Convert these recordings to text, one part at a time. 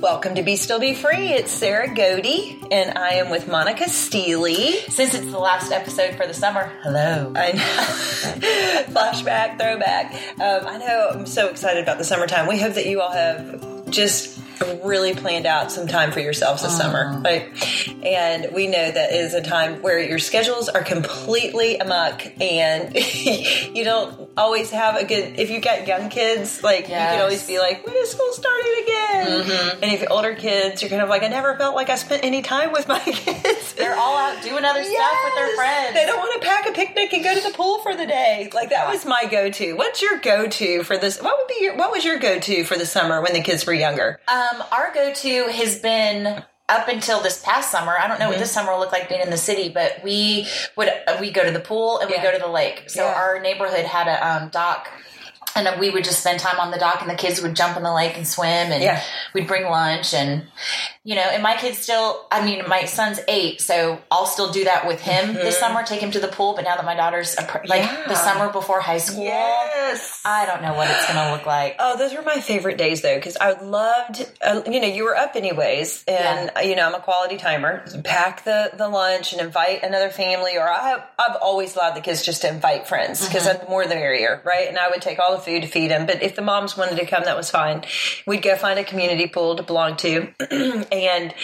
Welcome to Be Still Be Free. It's Sarah Godey, and I am with Monica Steely. Since it's the last episode for the summer, hello. I know. Flashback, throwback. Um, I know. I'm so excited about the summertime. We hope that you all have just really planned out some time for yourselves this summer, right? And we know that is a time where your schedules are completely amok, and you don't always have a good. If you get young kids, like you can always be like, "When is school starting again?" And if you're older kids, you're kind of like, "I never felt like I spent any time with my kids." They're all out doing other stuff with their friends. They don't want to pack a picnic and go to the pool for the day. Like that was my go-to. What's your go-to for this? What would be your What was your go-to for the summer when the kids were younger? Um, our go-to has been up until this past summer. I don't know what Mm-hmm. this summer will look like being in the city, but we would we go to the pool and Yeah. we go to the lake. So Yeah. our neighborhood had a um, dock. And we would just spend time on the dock, and the kids would jump in the lake and swim, and Yeah. we'd bring lunch, and you know, and my kids still. I mean, my son's eight, so I'll still do that with him this summer. Take him to the pool, but now that my daughter's a, pr- like Mm-hmm. Yeah. the summer before high school, Yes. I don't know what it's going to look like. Oh, those were my favorite days though, because I loved, uh, you know, you were up anyways, and uh, you know, I'm a quality timer. Pack the the lunch and invite another family, or I I've always allowed the kids just to invite friends because the more the merrier, right? And I would take all the food to feed them. But if the moms wanted to come, that was fine. We'd go find a community pool to belong to, and.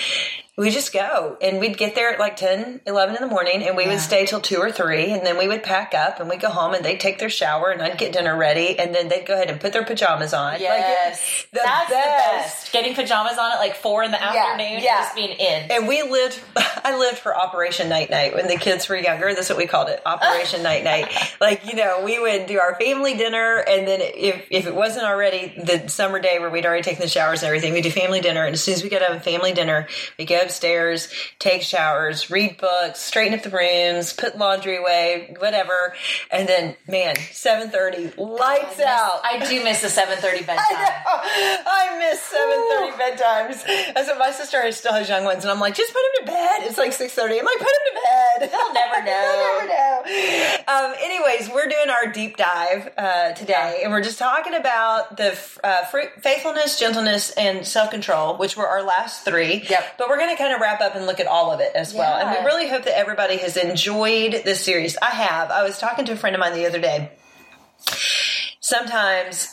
We just go and we'd get there at like 10, 11 in the morning and we would stay till 2 or 3 and then we would pack up and we'd go home and they'd take their shower and I'd get dinner ready and then they'd go ahead and put their pajamas on. Like, Yes, the that's best. the best. Getting pajamas on at like four in the afternoon, yeah. and just being in. And we lived, I lived for Operation Night Night when the kids were younger. That's what we called it, Operation Night Night. Like, you know, we would do our family dinner, and then if, if it wasn't already the summer day where we'd already taken the showers and everything, we'd do family dinner. And as soon as we got out of family dinner, we'd go upstairs, take showers, read books, straighten up the rooms, put laundry away, whatever. And then, man, 7.30, lights out. I do miss the seven thirty bedtime. I miss seven thirty bedtimes. That's what my sister has- still has young ones, and I'm like, just put them to bed. It's like six thirty. I'm like, put them to bed. They'll never know. They'll never know. Um, anyways, we're doing our deep dive uh, today, and we're just talking about the uh, fruit, faithfulness, gentleness, and self control, which were our last three. Yep. But we're going to kind of wrap up and look at all of it as well. And we really hope that everybody has enjoyed this series. I have. I was talking to a friend of mine the other day sometimes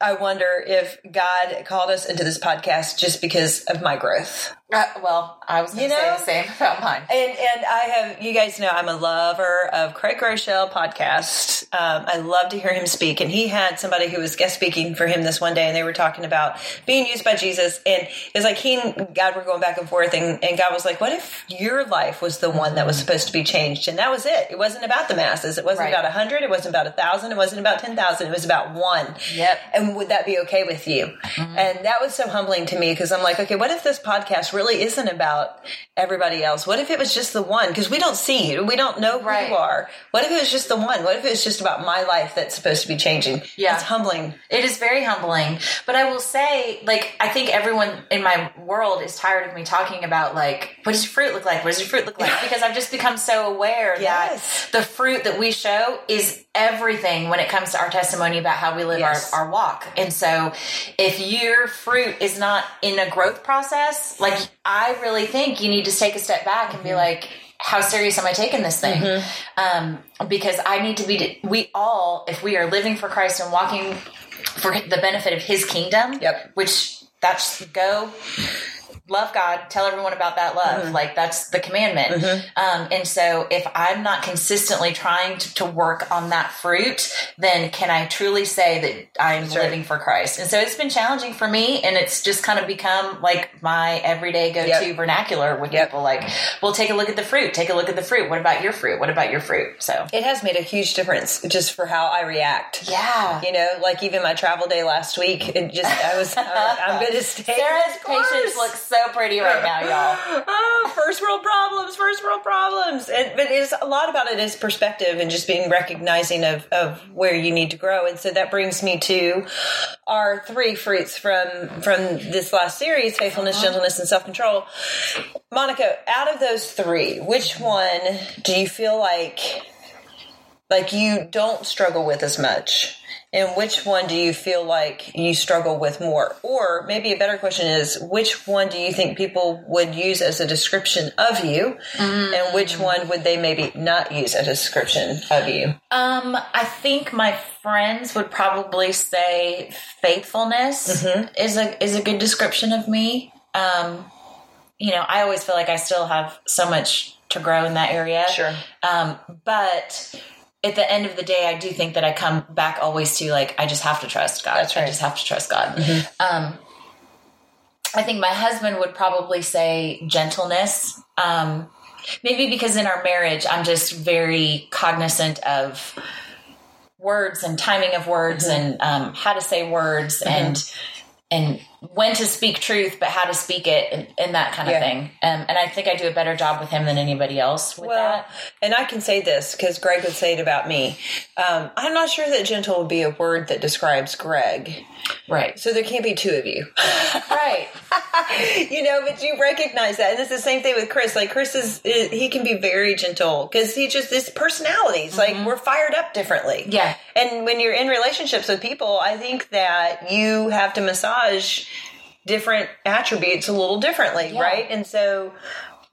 I wonder if God called us into this podcast just because of my growth. Uh, well, I was going to say the same about mine. And and I have you guys know I'm a lover of Craig Groeschel podcast. Um, I love to hear him speak, and he had somebody who was guest speaking for him this one day, and they were talking about being used by Jesus, and it's like he and God were going back and forth, and, and God was like, "What if your life was the one that was supposed to be changed?" And that was it. It wasn't about the masses. It wasn't Right. about a hundred. It wasn't about a thousand. It wasn't about ten thousand. It was about one. Yep. And would that be okay with you? And that was so humbling to me because I'm like, okay, what if this podcast really isn't about everybody else? What if it was just the one? Because we don't see you. We don't know who Right. you are. What if it was just the one? What if it was just about my life that's supposed to be changing? Yeah. It's humbling. It is very humbling. But I will say, like, I think everyone in my world is tired of me talking about, like, what does your fruit look like? What does your fruit look like? Because I've just become so aware Yes. that the fruit that we show is everything when it comes to our testimony about how we live Yes. our, our walk. And so if your fruit is not in a growth process, like, I really think you need to take a step back and be Mm-hmm. like, how serious am I taking this thing? Um, because I need to be, we all, if we are living for Christ and walking for the benefit of his kingdom, Yep. which that's go love God, tell everyone about that love. Mm-hmm. Like that's the commandment. Um, and so if I'm not consistently trying to, to work on that fruit, then can I truly say that I'm right. living for Christ? And so it's been challenging for me and it's just kind of become like my everyday go to Yep. vernacular with Yep. people like, well, take a look at the fruit, take a look at the fruit. What about your fruit? What about your fruit? So It has made a huge difference just for how I react. yeah. You know, like even my travel day last week, it just, I was, I'm going to stay. Sarah's patience looks so pretty right now, y'all. oh, first world problems, first world problems. And, but it's a lot about it is perspective and just being recognizing of, of where you need to grow. And so that brings me to our three fruits from from this last series: faithfulness, uh-huh. gentleness, and self control. Monica, out of those three, which one do you feel like like you don't struggle with as much? And which one do you feel like you struggle with more? Or maybe a better question is, which one do you think people would use as a description of you? And which one would they maybe not use as a description of you? Um, I think my friends would probably say faithfulness is a is a good description of me. Um, you know, I always feel like I still have so much to grow in that area. Sure. Um, but at the end of the day, I do think that I come back always to like I just have to trust God. That's right. I just have to trust God. Um, I think my husband would probably say gentleness. Um, maybe because in our marriage, I'm just very cognizant of words and timing of words and um, how to say words and and when to speak truth, but how to speak it and, and that kind of Yeah. thing. Um, and I think I do a better job with him than anybody else with Well, that. and I can say this because Greg would say it about me. Um, I'm not sure that gentle would be a word that describes Greg. Right. So there can't be two of you. Right. you know, but you recognize that, and it's the same thing with Chris. Like Chris is, he can be very gentle because he just his personalities. Like we're fired up differently. Yeah. and when you're in relationships with people, I think that you have to massage different attributes a little differently, Yeah. right? And so.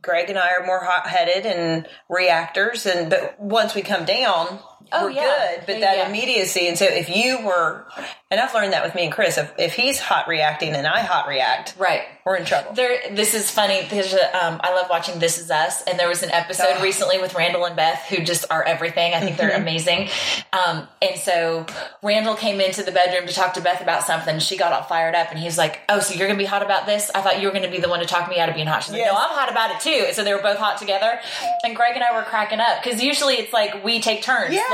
Greg and I are more hot-headed and reactors, and but once we come down, Oh, we're yeah. good. But Yeah, that immediacy, and so if you were, and I've learned that with me and Chris, if, if he's hot reacting and I hot react, Right. we're in trouble. There, this is funny. There's a, um, I love watching This Is Us, and there was an episode Oh. recently with Randall and Beth who just are everything. I think Mm-hmm. they're amazing. Um, and so Randall came into the bedroom to talk to Beth about something. She got all fired up, and he's like, "Oh, so you're gonna be hot about this? I thought you were gonna be the one to talk me out of being hot." She's like, Yes. "No, I'm hot about it too." So they were both hot together, and Greg and I were cracking up because usually it's like we take turns. Yes.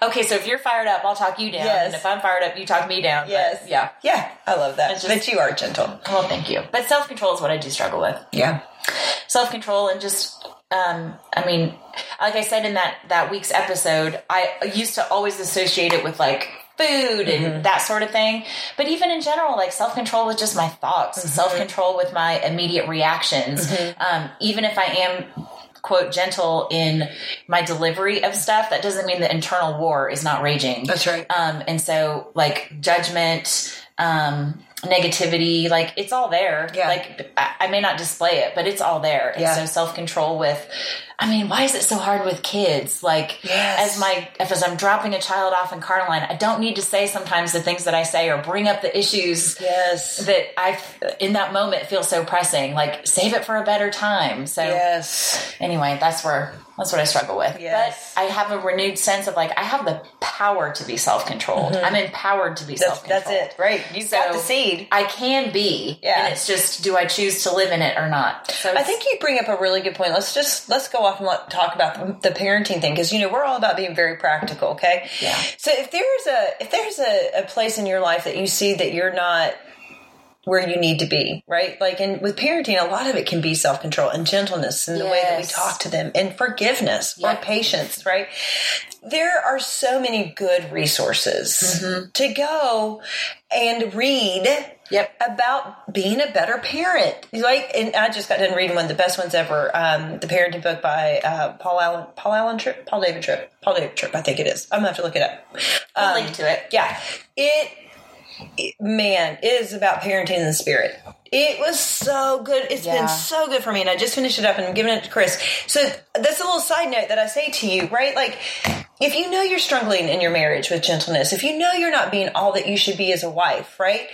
Like, okay, so if you're fired up, I'll talk you down, Yes. and if I'm fired up, you talk me down. But, Yes. yeah. Yeah. I love that. It's just- but you are gentle. Well, thank you. But self control is what I do struggle with. Yeah. Self control and just, um, I mean, like I said in that that week's episode, I used to always associate it with like food and that sort of thing. But even in general, like self control with just my thoughts, self control with my immediate reactions. Um, even if I am quote gentle in my delivery of stuff that doesn't mean the internal war is not raging That's right. um, and so like judgment, um, negativity, like it's all there. Yeah. Like I, may not display it, but it's all there. And Yeah. so self control with, I mean, why is it so hard with kids? Like Yes. as my, if as I'm dropping a child off in Carline, I don't need to say sometimes the things that I say or bring up the issues Yes. that I, in that moment, feel so pressing. Like save it for a better time. So Yes. anyway, that's where that's what I struggle with. Yes. But I have a renewed sense of like I have the power to be self controlled. I'm empowered to be Mm-hmm. Self controlled. that's it. Right. You've got the seed. I can be. Yeah. And it's just do I choose to live in it or not? So I think you bring up a really good point. Let's just let's go off and let, talk about the, the parenting thing because you know we're all about being very practical. Okay. Yeah. So if there's a if there's a, a place in your life that you see that you're not where you need to be, right? Like, and with parenting, a lot of it can be self control and gentleness in the way that we talk to them and forgiveness or patience, right? There are so many good resources Mm-hmm. to go and read Yep. about being a better parent. Like, and I just got done reading one of the best ones ever, um, the parenting book by uh, Paul Allen, Paul Allen Tripp, Paul David Tripp, Paul David Tripp. I think it is. I'm gonna have to look it up. I'll Um, link to it. yeah, it, it- man, it is about parenting in the spirit. It was so good. It's Yeah. been so good for me, and I just finished it up and I'm giving it to Chris. So that's a little side note that I say to you, right? Like, if you know you're struggling in your marriage with gentleness, if you know you're not being all that you should be as a wife, right?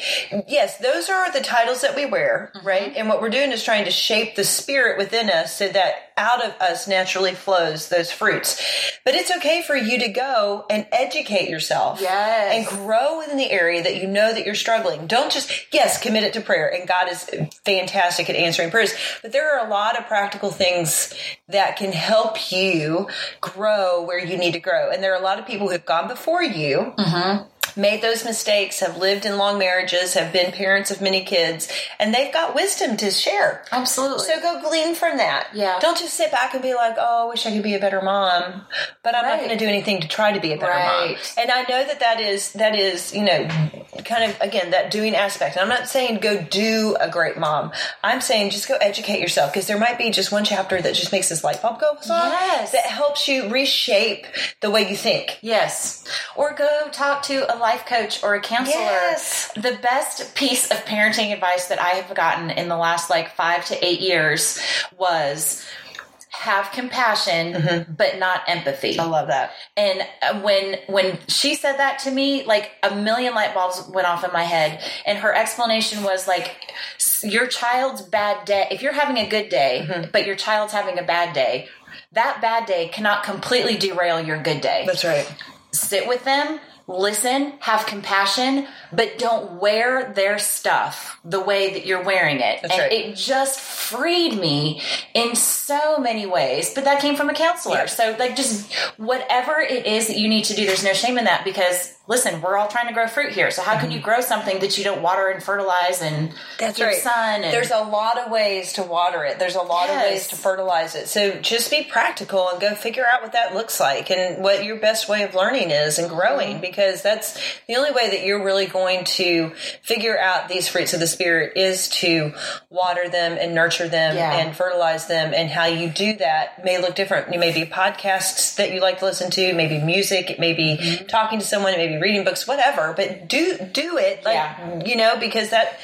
Yes, those are the titles that we wear, mm-hmm. right? And what we're doing is trying to shape the spirit within us so that out of us naturally flows those fruits. But it's okay for you to go and educate yourself Yes. and grow in the area that you know that you're struggling. Don't just, yes, commit it to prayer. And God is fantastic at answering prayers. But there are a lot of practical things that can help you grow where you need to grow. And there are a lot of people who have gone before you. Mm-hmm. Made those mistakes, have lived in long marriages, have been parents of many kids, and they've got wisdom to share. Absolutely. So go glean from that. Yeah. Don't just sit back and be like, oh, I wish I could be a better mom, but I'm not going to do anything to try to be a better mom. And I know that that is, that is, you know, kind of, again, that doing aspect. And I'm not saying go do a great mom. I'm saying just go educate yourself because there might be just one chapter that just makes this light bulb go off Yes. that helps you reshape the way you think. Yes. Or go talk to a life coach or a counselor. Yes. The best piece of parenting advice that I have gotten in the last like five to eight years was have compassion, but not empathy. I love that. And uh, when when she said that to me, like a million light bulbs went off in my head. And her explanation was like, your child's bad day. If you're having a good day, Mm-hmm. but your child's having a bad day, that bad day cannot completely derail your good day. That's right. Sit with them. Listen, have compassion, but don't wear their stuff the way that you're wearing it. That's and right. it just freed me in so many ways. But that came from a counselor. Yeah. So, like, just whatever it is that you need to do, there's no shame in that because, listen, we're all trying to grow fruit here. So, how can you grow something that you don't water and fertilize and Mm-hmm. That's give right. sun? And, There's a lot of ways to water it. There's a lot of ways to fertilize it. So just be practical and go figure out what that looks like and what your best way of learning is and growing Mm-hmm. because that's the only way that you're really going to figure out these fruits of the spirit is to water them and nurture them Yeah. and fertilize them and how you do that may look different. It may be podcasts that you like to listen to, maybe music, it may be Mm-hmm. talking to someone, it may be reading books, whatever, but do do it like Yeah. you know because that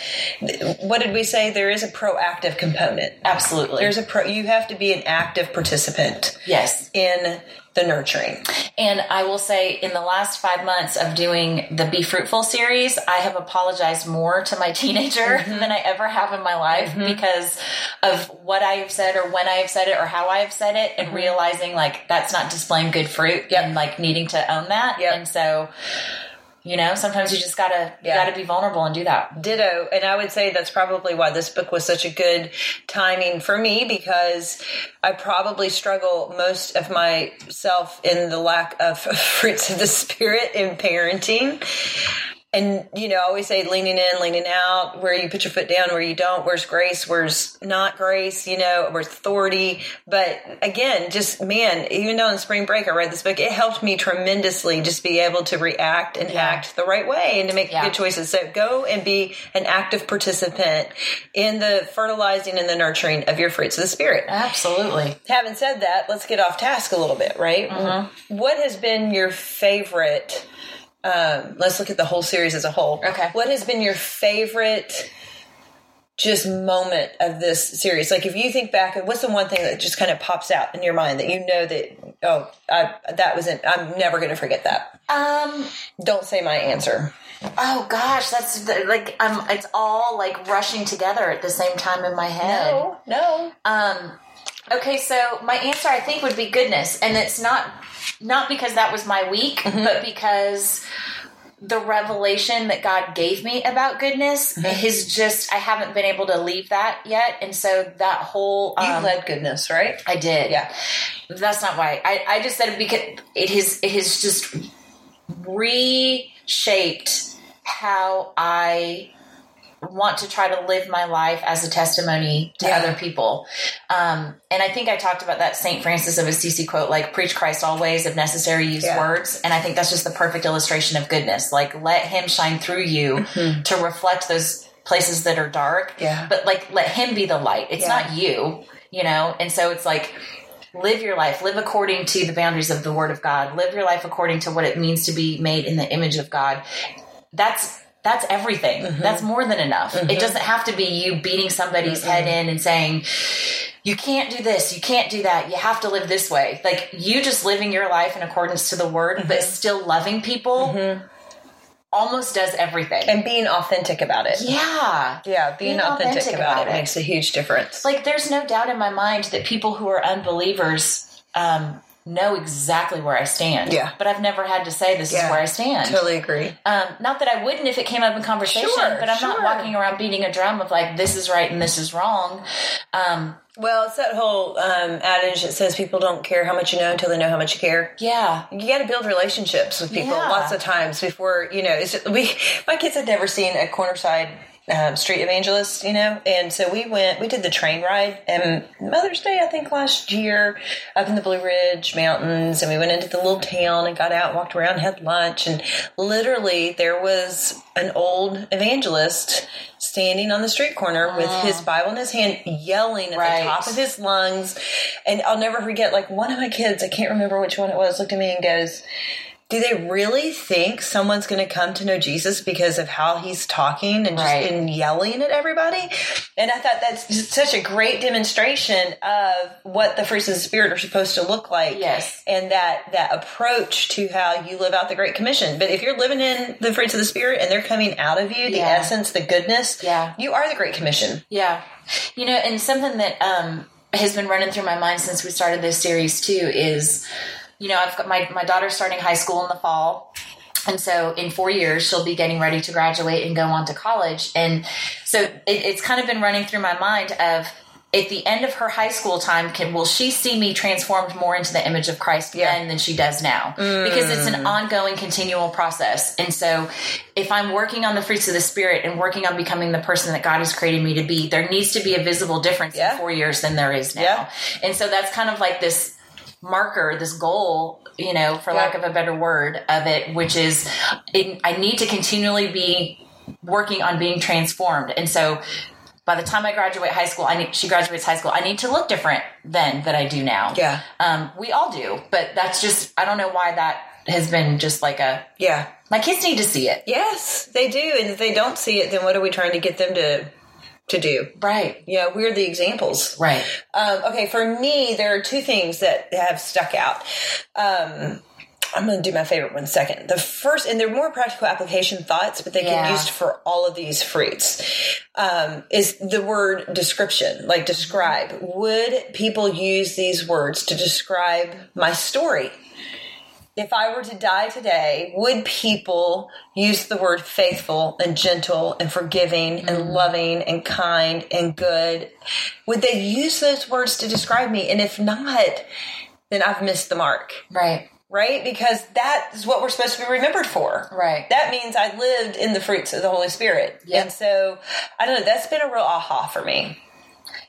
what did we say there is a proactive component absolutely. there's a pro you have to be an active participant yes. in the nurturing And I will say, in the last five months of doing the Be Fruitful series, I have apologized more to my teenager Mm-hmm. than I ever have in my life because of what I have said or when I have said it or how I have said it, Mm-hmm. and realizing like that's not displaying good fruit and like needing to own that. Yep. And so, you know, sometimes you just gotta you Yeah. gotta be vulnerable and do that. ditto and i would say that's probably why this book was such a good timing for me because i probably struggle most of myself in the lack of fruits of the spirit in parenting and you know, I always say leaning in, leaning out, where you put your foot down, where you don't, where's grace, where's not grace, you know, where's authority. But again, just man, even though in spring break I read this book, it helped me tremendously just be able to react and act the right way and to make Yeah. good choices. So go and be an active participant in the fertilizing and the nurturing of your fruits of the spirit. Absolutely. Having said that, let's get off task a little bit, right? Mm-hmm. What has been your favorite? Um, let's look at the whole series as a whole. Okay. What has been your favorite? Just moment of this series. Like if you think back, what's the one thing that just kind of pops out in your mind that you know that oh, I, that wasn't. I'm never going to forget that. Um. Don't say my answer. Oh gosh, that's the, like um. It's all like rushing together at the same time in my head. No, no. Um, okay, so my answer I think would be goodness, and it's not not because that was my week, but because the revelation that God gave me about goodness is just I haven't been able to leave that yet, and so that whole You um, led goodness, right? I did, Yeah. That's not why. I I just said it because it has it has just reshaped how I want to try to live my life as a testimony to Yeah. other people. Um, and I think I talked about that St. Francis of Assisi quote, like, preach Christ always, if necessary, use Yeah. words. And I think that's just the perfect illustration of goodness. Like, let him shine through you to reflect those places that are dark. Mm-hmm. Yeah. But, like, let him be the light. It's Yeah. not you, you know? And so it's like, live your life live according to the boundaries of the word of god live your life according to what it means to be made in the image of god that's that's everything Mm-hmm. that's more than enough it doesn't have to be you beating somebody's head in and saying you can't do this you can't do that you have to live this way like you just living your life in accordance to the word but Mm-hmm. still loving people almost does everything And being authentic about it. yeah Yeah, being, Being authentic, authentic about, about it, it. makes a huge difference. like there's no doubt in my mind that people who are unbelievers um, know exactly where I stand. Yeah. But I've never had to say this Yeah. is where I stand. totally agree. Um, not that I wouldn't if it came up in conversation, Sure, but I'm not walking around beating a drum of like this is right and this is wrong. Um, Well, it's that whole um, adage that says people don't care how much you know until they know how much you care. yeah. You got to build relationships with people Yeah. lots of times before you know. It's, we my kids had never seen a cornerside um, street evangelist, you know, and so we went. We did the train ride and Mother's Day, I think last year, up in the Blue Ridge Mountains, and we went into the little town and got out, walked around, had lunch, and literally there was an old evangelist standing on the street corner with his Bible in his hand, yelling at Right. the top of his lungs. And I'll never forget, like one of my kids, I can't remember which one it was, looked at me and goes, do they really think someone's going to come to know Jesus because of how he's talking and just Right. and yelling at everybody? And I thought that's just such a great demonstration of what the fruits of the spirit are supposed to look like. Yes. And that that approach to how you live out the Great Commission. But if you're living in the fruits of the spirit and they're coming out of you, the Yeah. essence, the goodness, Yeah. you are the Great Commission. Yeah. You know, and something that um, has been running through my mind since we started this series too is, you know, I've got my, my daughter's starting high school in the fall. And so in four years, she'll be getting ready to graduate and go on to college. And so it, it's kind of been running through my mind of, at the end of her high school time, can will she see me transformed more into the image of Christ Yeah. then than she does now? Because it's an mm. ongoing, continual process. And so, if I'm working on the fruits of the spirit and working on becoming the person that God has created me to be, there needs to be a visible difference Yeah. in four years than there is now. Yeah. And so that's kind of like this marker, this goal, you know, for lack of a better word, of it, which is it, I need to continually be working on being transformed. And so by the time I graduate high school, I need, she graduates high school, I need to look different then that I do now. Yeah. Um, we all do, but that's just, I don't know why that has been just like a, Yeah. my kids need to see it. Yes, they do. And if they don't see it, then what are we trying to get them to to do? Right. Yeah, we're the examples. Right. Um, okay, for me, there are two things that have stuck out. Um, I'm going to do my favorite one second. The first, and they're more practical application thoughts, but they can be used for all of these fruits, um, is the word description, like describe. Would people use these words to describe my story? If I were to die today, would people use the word faithful and gentle and forgiving and mm-hmm. loving and kind and good? Would they use those words to describe me? And if not, then I've missed the mark, Right. right? Because that is what we're supposed to be remembered for. Right. That means I lived in the fruits of the Holy Spirit. Yep. And so, I don't know, that's been a real aha for me.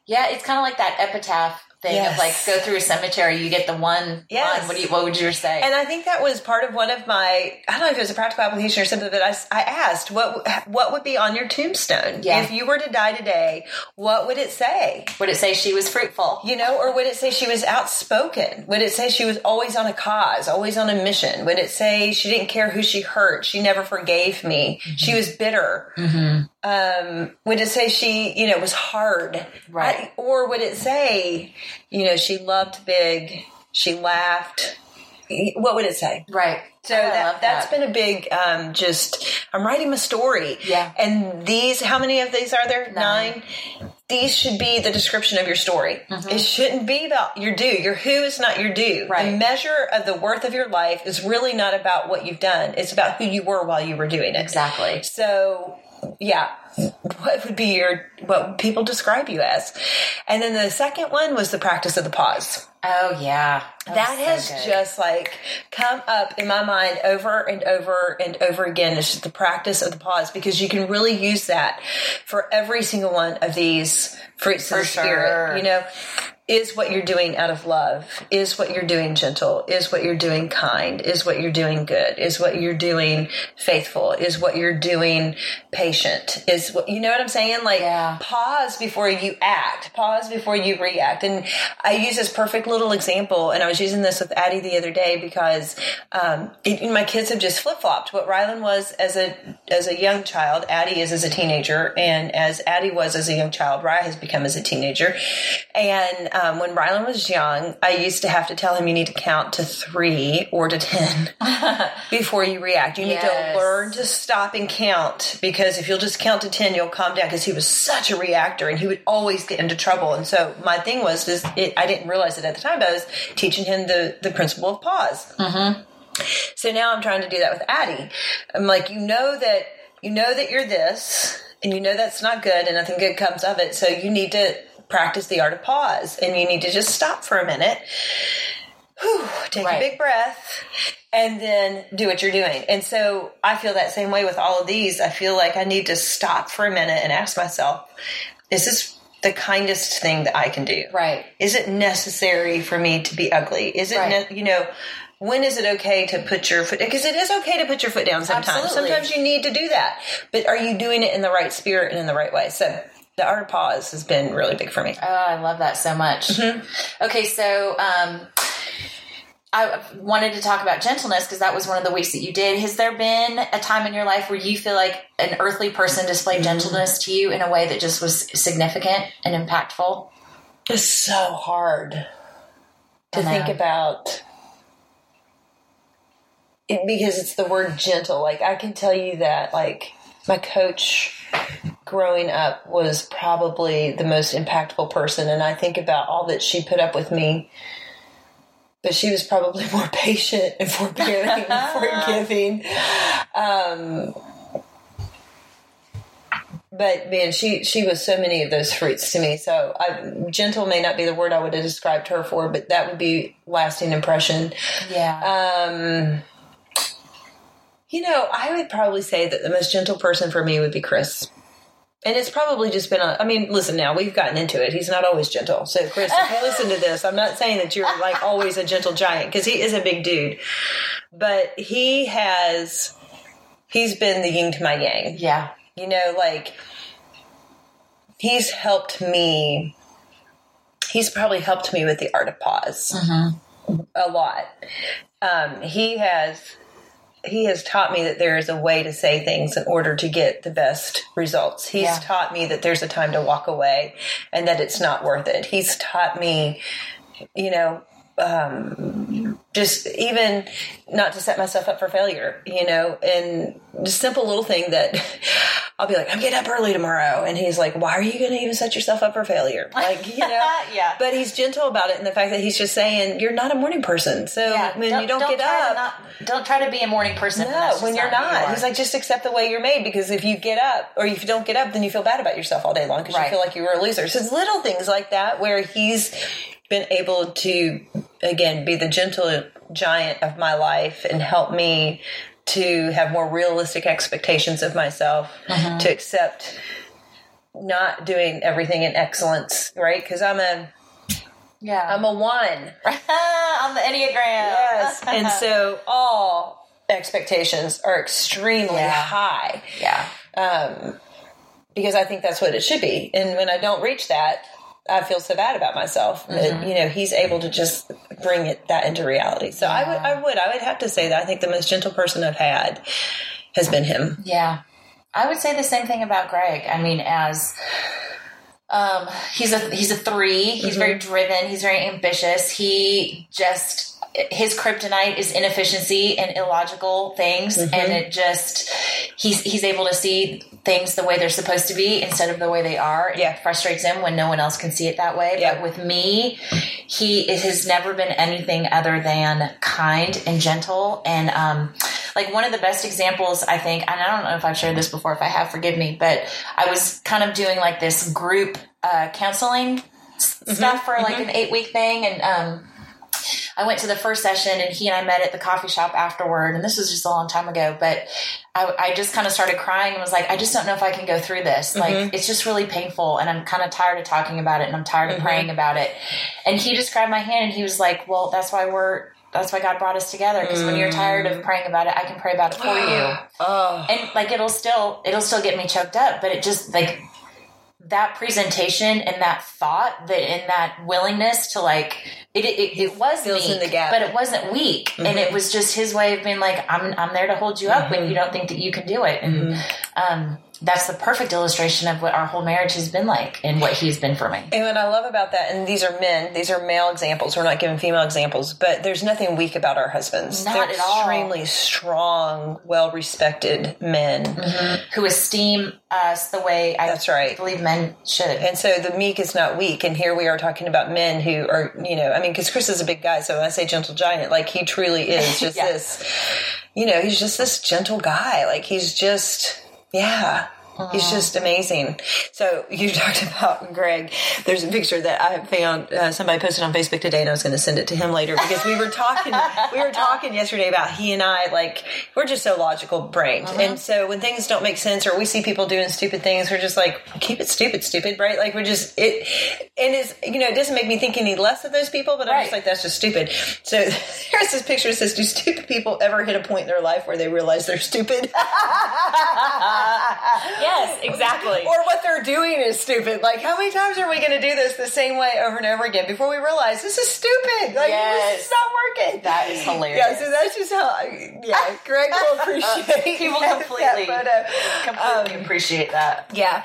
Yeah, it's kind of like that epitaph thing Yes. of like go through a cemetery, you get the one Yes. line. What do you, what would you say? And I think that was part of one of my I don't know if it was a practical application or something, but I, I asked what what would be on your tombstone Yeah. if you were to die today. What would it say? would it say she was fruitful? You know, or would it say she was outspoken? Would it say she was always on a cause, always on a mission? Would it say she didn't care who she hurt? She never forgave me. She was bitter. Um, would it say she, you know, was hard? Right. I- or would it say, you know, she loved big, she laughed? What would it say? Right. So Oh, I that, has that. been a big, um, just, I'm writing my story. Yeah. And these, how many of these are there? Nine. Nine. These should be the description of your story. Mm-hmm. It shouldn't be about your due. Your who is not your due. Right. The measure of the worth of your life is really not about what you've done. It's about who you were while you were doing it. exactly. So, yeah, what would be your what people describe you as? And then the second one was the practice of the pause. Oh yeah, That was has so just like come up in my mind over and over and over again. It's just the practice of the pause because you can really use that for every single one of these fruits of For the spirit. You know, is what you're doing out of love? Is what you're doing gentle? Is what you're doing kind? Is what you're doing good? Is what you're doing faithful? Is what you're doing patient? Is what you know what I'm saying? Like Yeah. pause before you act. Pause before you react. And I use this perfect little example, and I was using this with Addie the other day because um, it, my kids have just flip flopped. What Rylan was as a as a young child, Addie is as a teenager, and as Addie was as a young child, Rye has become as a teenager. And um, when Rylan was young, I used to have to tell him you need to count to three or to ten before you react. You need to learn to stop and count because if you'll just count to 10, you'll calm down because he was such a reactor and he would always get into trouble. And so my thing was, is it, I didn't realize it at the time, but I was teaching him the, the principle of pause. So now I'm trying to do that with Addie. I'm like, you know that, you know that you're this and you know that's not good and nothing good comes of it. So you need to practice the art of pause and you need to just stop for a minute whew, take Right. a big breath and then do what you're doing. And so I feel that same way with all of these. I feel like I need to stop for a minute and ask myself, is this the kindest thing that I can do? Right. Is it necessary for me to be ugly? Is it, Right. ne- you know, when is it okay to put your foot because it is okay to put your foot down sometimes. Absolutely. Sometimes you need to do that. But are you doing it in the right spirit and in the right way? So the art of pause has been really big for me. Oh, I love that so much. Mm-hmm. Okay, so um, I wanted to talk about gentleness because that was one of the weeks that you did. Has there been a time in your life where you feel like an earthly person displayed gentleness to you in a way that just was significant and impactful? It's so hard to think about it because it's the word gentle. Like I can tell you that like my coach growing up was probably the most impactful person and I think about all that she put up with me. But she was probably more patient and forbearing and forgiving. Um, but man, she she was so many of those fruits to me. So I, gentle may not be the word I would have described her for, but that would be lasting impression. Yeah. Um, you know, I would probably say that the most gentle person for me would be Chris. And it's probably just been a, I mean, listen now, we've gotten into it. He's not always gentle. So, Chris, if you listen to this, I'm not saying that you're like always a gentle giant because he is a big dude. But he has, he's been the yin to my yang. yeah. You know, like he's helped me. He's probably helped me with the art of pause a lot. Um, he has he has taught me that there is a way to say things in order to get the best results. He's Yeah. taught me that there's a time to walk away and that it's not worth it. He's taught me, you know, um, just even not to set myself up for failure, you know, and just simple little thing that I'll be like, I'm getting up early tomorrow. And he's like, why are you going to even set yourself up for failure? Like, you know, Yeah. but he's gentle about it And the fact that he's just saying, you're not a morning person. So Yeah. when you don't, get try to up, not- don't try to be a morning person. no, when you're not. are. He's like, just accept the way you're made because if you get up or if you don't get up, then you feel bad about yourself all day long because Right. you feel like you were a loser. So it's little things like that where he's been able to, again, be the gentle giant of my life and help me to have more realistic expectations of myself, Mm-hmm. to accept not doing everything in excellence, right? Because I'm a yeah. I'm a one. on the Enneagram. Yes. and so all expectations are extremely Yeah. high yeah. um, because I think that's what it should be. And when I don't reach that, I feel so bad about myself. But, you know, he's able to just bring it that into reality. So I would, I would, I would have to say that I think the most gentle person I've had has been him. Yeah. I would say the same thing about Greg. I mean, as um, he's a he's a 3 He's very driven. He's very ambitious. He just his kryptonite is inefficiency and illogical things, and it just he's he's able to see things the way they're supposed to be instead of the way they are. Yeah. it frustrates him when no one else can see it that way. Yeah. But with me, he it has never been anything other than kind and gentle and um like one of the best examples i think and i don't know if i've shared this before if i have forgive me but i was kind of doing like this group uh counseling s- stuff for like an eight week thing and um I went to the first session and he and I met at the coffee shop afterward. And this was just a long time ago, but I, I just kind of started crying and was like, I just don't know if I can go through this. Like, mm-hmm. it's just really painful. And I'm kind of tired of talking about it and I'm tired of mm-hmm. praying about it. And he just grabbed my hand and he was like, Well, that's why we're, that's why God brought us together. Because when you're tired of mm. praying about it, I can pray about it for you Oh, and like it'll still it'll still get me choked up but it just like that presentation and that thought that and that willingness to like it it, it was Fills weak, in the gap. Mm-hmm. but it wasn't weak and it was just his way of being like i'm i'm there to hold you up when you don't think that you can do it and Mm-hmm. um that's the perfect illustration of what our whole marriage has been like and what he's been for me And what I love about that, and these are men, these are male examples. We're not giving female examples, but there's nothing weak about our husbands. Not They're at all. extremely strong, well respected men. Mm-hmm. who esteem us the way i That's right. believe men should And so the meek is not weak. And here we are talking about men who are, you know, I mean, because Chris is a big guy. So when I say gentle giant, like he truly is just Yeah. this, you know, he's just this gentle guy. Like he's just, yeah. He's just amazing. So you talked about Greg. There's a picture that I found. Uh, somebody posted on Facebook today, and I was going to send it to him later because we were talking. we were talking yesterday about he and I like we're just so logical brained, and so when things don't make sense or we see people doing stupid things, we're just like keep it stupid, stupid, right? Like we're just it, and it's you know it doesn't make me think any less of those people, but I'm just like that's just stupid. So here's this picture that says, "Do stupid people ever hit a point in their life where they realize they're stupid?" yeah yes, exactly. or what they're doing is stupid. Like, how many times are we going to do this the same way over and over again before we realize this is stupid? Like, Yes. this is not working. That is hilarious. Yeah, so that's just how. I, yeah, Greg will appreciate People that- completely-. Completely Um, appreciate that. yeah.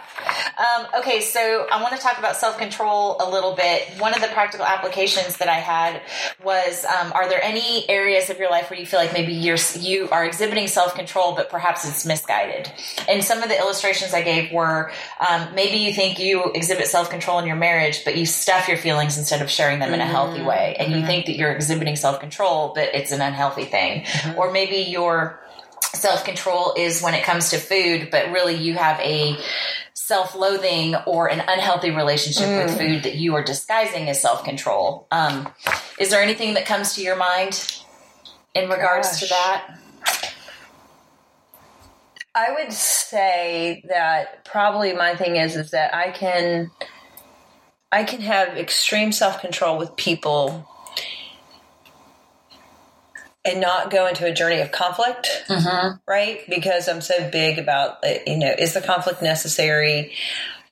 Um, okay, so I want to talk about self control a little bit. One of the practical applications that I had was: um, Are there any areas of your life where you feel like maybe you're you are exhibiting self control, but perhaps it's misguided? And some of the illustrations I gave were um, maybe you think you exhibit self control in your marriage, but you stuff your feelings instead of sharing them in a healthy way, and you think that you're exhibiting self control, but it's an unhealthy thing. Or maybe you're self control is when it comes to food, but really you have a self loathing or an unhealthy relationship with food that you are disguising as self control. Um, is there anything that comes to your mind in regards to that? I would say that probably my thing is is that I can I can have extreme self control with people and not go into a journey of conflict, right? Because I'm so big about uh, you know is the conflict necessary?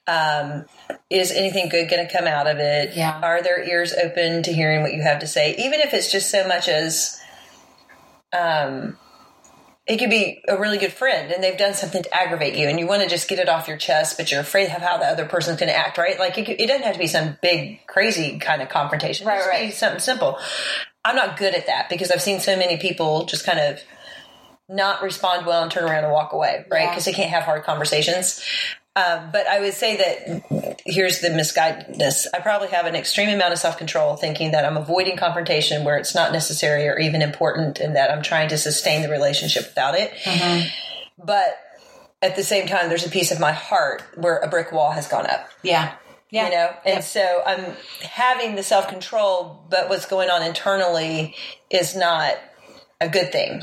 Um, is anything good going to come out of it? Yeah. Are their ears open to hearing what you have to say, even if it's just so much as um, it could be a really good friend and they've done something to aggravate you and you want to just get it off your chest, but you're afraid of how the other person's going to act, right? Like it, it doesn't have to be some big, crazy kind of confrontation. Right, right. something simple. I'm not good at that because I've seen so many people just kind of not respond well and turn around and walk away, right? Yeah. Because they can't have hard conversations. Um, but I would say that here's the misguidedness. I probably have an extreme amount of self control, thinking that I'm avoiding confrontation where it's not necessary or even important, and that I'm trying to sustain the relationship without it. But at the same time, there's a piece of my heart where a brick wall has gone up Yeah. Yeah. you know and so i'm having the self-control but what's going on internally is not a good thing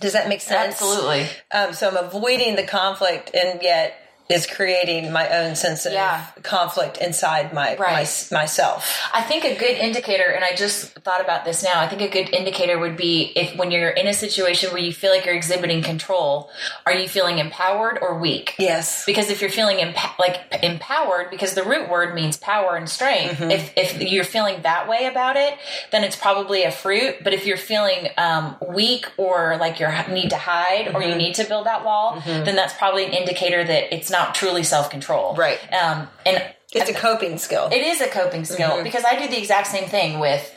does that make sense Absolutely. um, so i'm avoiding the conflict and yet is creating my own sense of Yeah. conflict inside my, Right. my myself I think a good indicator, and I just thought about this now. I think a good indicator would be if when you're in a situation where you feel like you're exhibiting control, are you feeling empowered or weak? yes Because if you're feeling emp- like empowered, because the root word means power and strength, Mm-hmm. if, if you're feeling that way about it, then it's probably a fruit. But if you're feeling um, weak or like you need to hide or Mm-hmm. you need to build that wall, then that's probably an indicator that it's not truly self control. Right. Um, and it's a coping skill it is a coping skill Mm-hmm. because I do the exact same thing with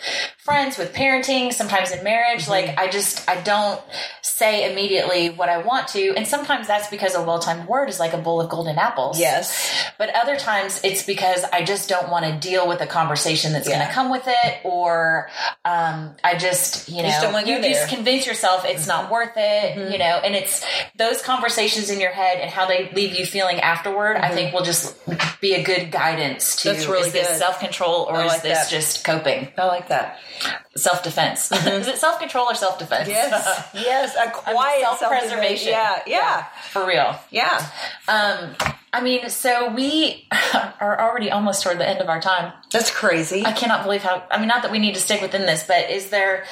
friends, with parenting, sometimes in marriage. Mm-hmm. Like I just I don't say immediately what I want to, and sometimes that's because a well timed word is like a bowl of golden apples. yes But other times it's because I just don't want to deal with the conversation that's going to come with it, or um, I just you know just don't wanna you. Mm-hmm. just convince yourself it's not worth it, you know. And it's those conversations in your head and how they leave you feeling afterward. I think will just be a good guidance to Mm-hmm. That's really is this self control or is this that. just coping? i like that Self defense. is it self control or self defense? yes yes a quiet self preservation. yeah yeah for real. yeah Um, I mean, so we are already almost toward the end of our time. that's crazy I cannot believe how. I mean, not that we need to stick within this, but is there?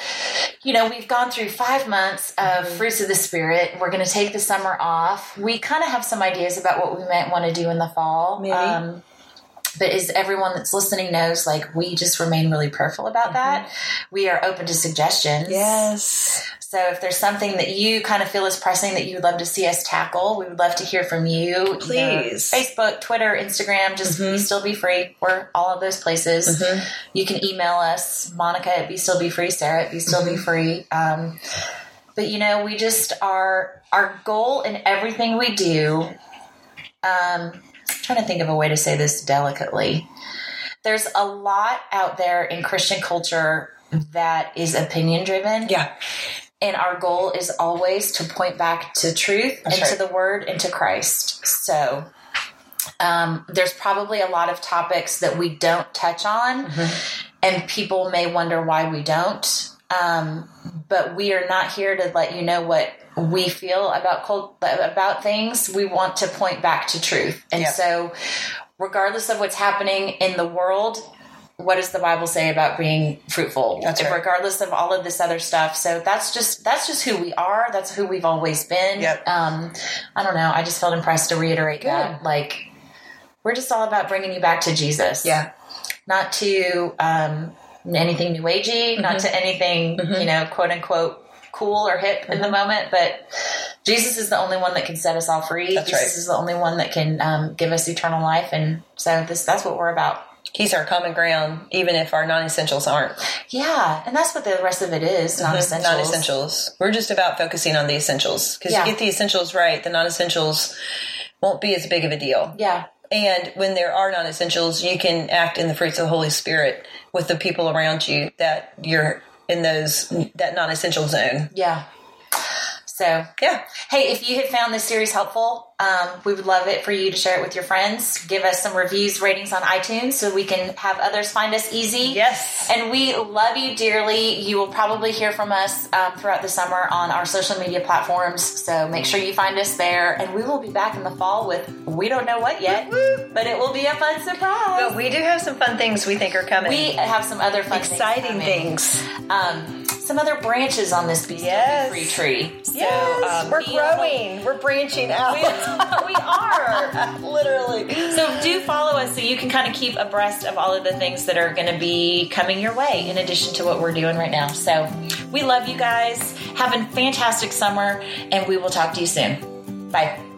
You know, we've gone through five months of Mm-hmm. fruits of the spirit. We're going to take the summer off. We kind of have some ideas about what we might want to do in the fall. Maybe. Um, but as everyone that's listening knows, like we just remain really prayerful about that. We are open to suggestions. Mm-hmm. yes So if there's something that you kind of feel is pressing that you would love to see us tackle, we would love to hear from you. Please. Facebook, Twitter, Instagram, just be still be free. We're all of those places. You can email us, Monica at be still be free, Sarah at be still be free. Um, but you know, we just are our goal in everything we do. Um, trying to think of a way to say this delicately. There's a lot out there in Christian culture that is opinion driven. yeah And our goal is always to point back to truth That's and to the word and to Christ. So um, there's probably a lot of topics that we don't touch on, Mm-hmm. and people may wonder why we don't. Um, but we are not here to let you know what we feel about cult- about things. We want to point back to truth, and Yep. so regardless of what's happening in the world, what does the Bible say about being fruitful? That's right. Regardless of all of this other stuff. So that's just that's just who we are. That's who we've always been. Yep. Um, I don't know. I just felt impressed to reiterate that. Like we're just all about bringing you back to Jesus. Yeah. Not to um, anything new agey, not Mm-hmm. to anything you know, quote unquote cool or hip in the Mm-hmm. moment, but Jesus is the only one that can set us all free. That's Jesus right. is the only one that can um, give us eternal life, and so this that's what we're about. He's our common ground, even if our non essentials aren't. Yeah, and that's what the rest of it is. Non essentials. Non essentials. We're just about focusing on the essentials. Because Yeah. you get the essentials right, the non essentials won't be as big of a deal. Yeah, And when there are non essentials, you can act in the fruits of the Holy Spirit with the people around you that you're in those that non essential zone. yeah. So, Yeah. hey, if you have found this series helpful, um, we would love it for you to share it with your friends. Give us some reviews, ratings on iTunes so we can have others find us easy. Yes. And we love you dearly. You will probably hear from us um, throughout the summer on our social media platforms. So make sure you find us there. And we will be back in the fall with we don't know what yet, but it will be a fun surprise. But we do have some fun things we think are coming. we have some other fun exciting things. things. Um, some other branches on this Be Still Yes. Free tree. So, Yes, um, we're growing. We're branching out. We are. Literally. So do follow us so you can kind of keep abreast of all of the things that are going to be coming your way in addition to what we're doing right now. So we love you guys. Have a fantastic summer and we will talk to you soon. Bye.